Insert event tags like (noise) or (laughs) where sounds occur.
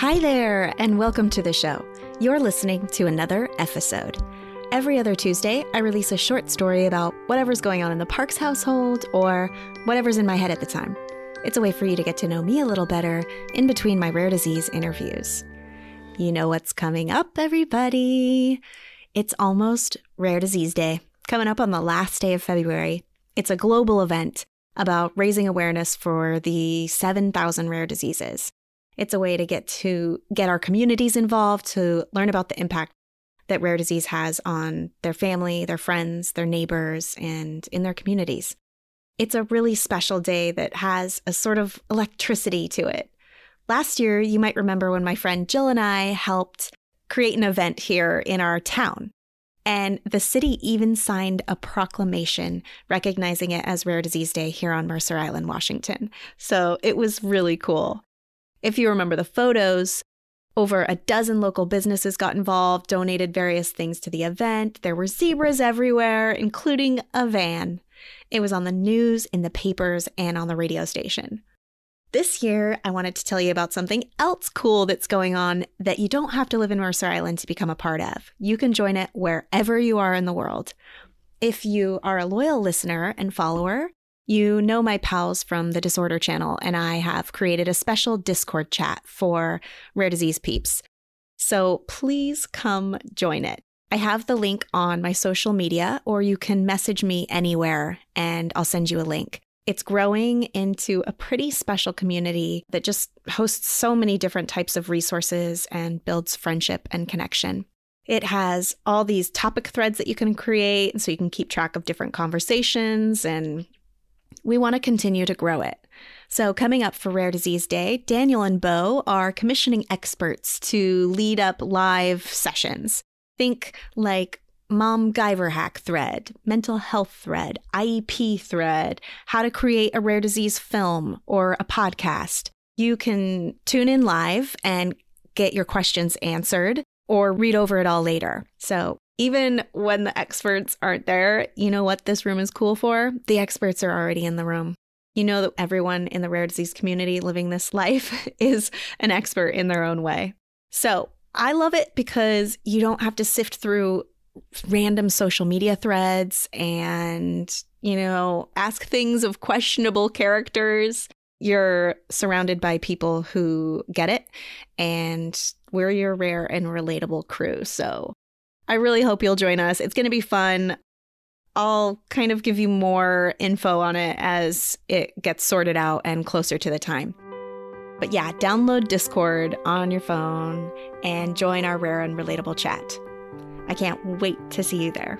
Hi there, and welcome to the show. You're listening to another episode. Every other Tuesday, I release a short story about whatever's going on in the Parks household or whatever's in my head at the time. It's a way for you to get to know me a little better in between my rare disease interviews. You know what's coming up, everybody? It's almost Rare Disease Day, coming up on the last day of February. It's a global event about raising awareness for the 7,000 rare diseases. It's a way to get to get our communities involved, to learn about the impact that rare disease has on their family, their friends, their neighbors, and in their communities. It's a really special day that has a sort of electricity to it. Last year, you might remember when my friend Jill and I helped create an event here in our town. And the city even signed a proclamation recognizing it as Rare Disease Day here on Mercer Island, Washington. So it was really cool. If you remember the photos, over a dozen local businesses got involved, donated various things to the event. There were zebras everywhere, including a van. It was on the news, in the papers, and on the radio station. This year, I wanted to tell you about something else cool that's going on that you don't have to live in Mercer Island to become a part of. You can join it wherever you are in the world. If you are a loyal listener and follower, you know my pals from the Disorder channel, and I have created a special Discord chat for rare disease peeps. So please come join it. I have the link on my social media, or you can message me anywhere and I'll send you a link. It's growing into a pretty special community that just hosts so many different types of resources and builds friendship and connection. It has all these topic threads that you can create so you can keep track of different conversations and we want to continue to grow it. So, coming up for Rare Disease Day, Daniel and Bo are commissioning experts to lead up live sessions. Think like Mom Guyver Hack thread, mental health thread, IEP thread, how to create a rare disease film or a podcast. You can tune in live and get your questions answered or read over it all later. So, even when the experts aren't there, you know what this room is cool for? The experts are already in the room. You know that everyone in the rare disease community living this (laughs) life is an expert in their own way. So, I love it because you don't have to sift through random social media threads and, you know, ask things of questionable characters. You're surrounded by people who get it, and we're your rare and relatable crew. So I really hope you'll join us. It's going to be fun. I'll kind of give you more info on it as it gets sorted out and closer to the time. But yeah, download Discord on your phone and join our rare and relatable chat. I can't wait to see you there.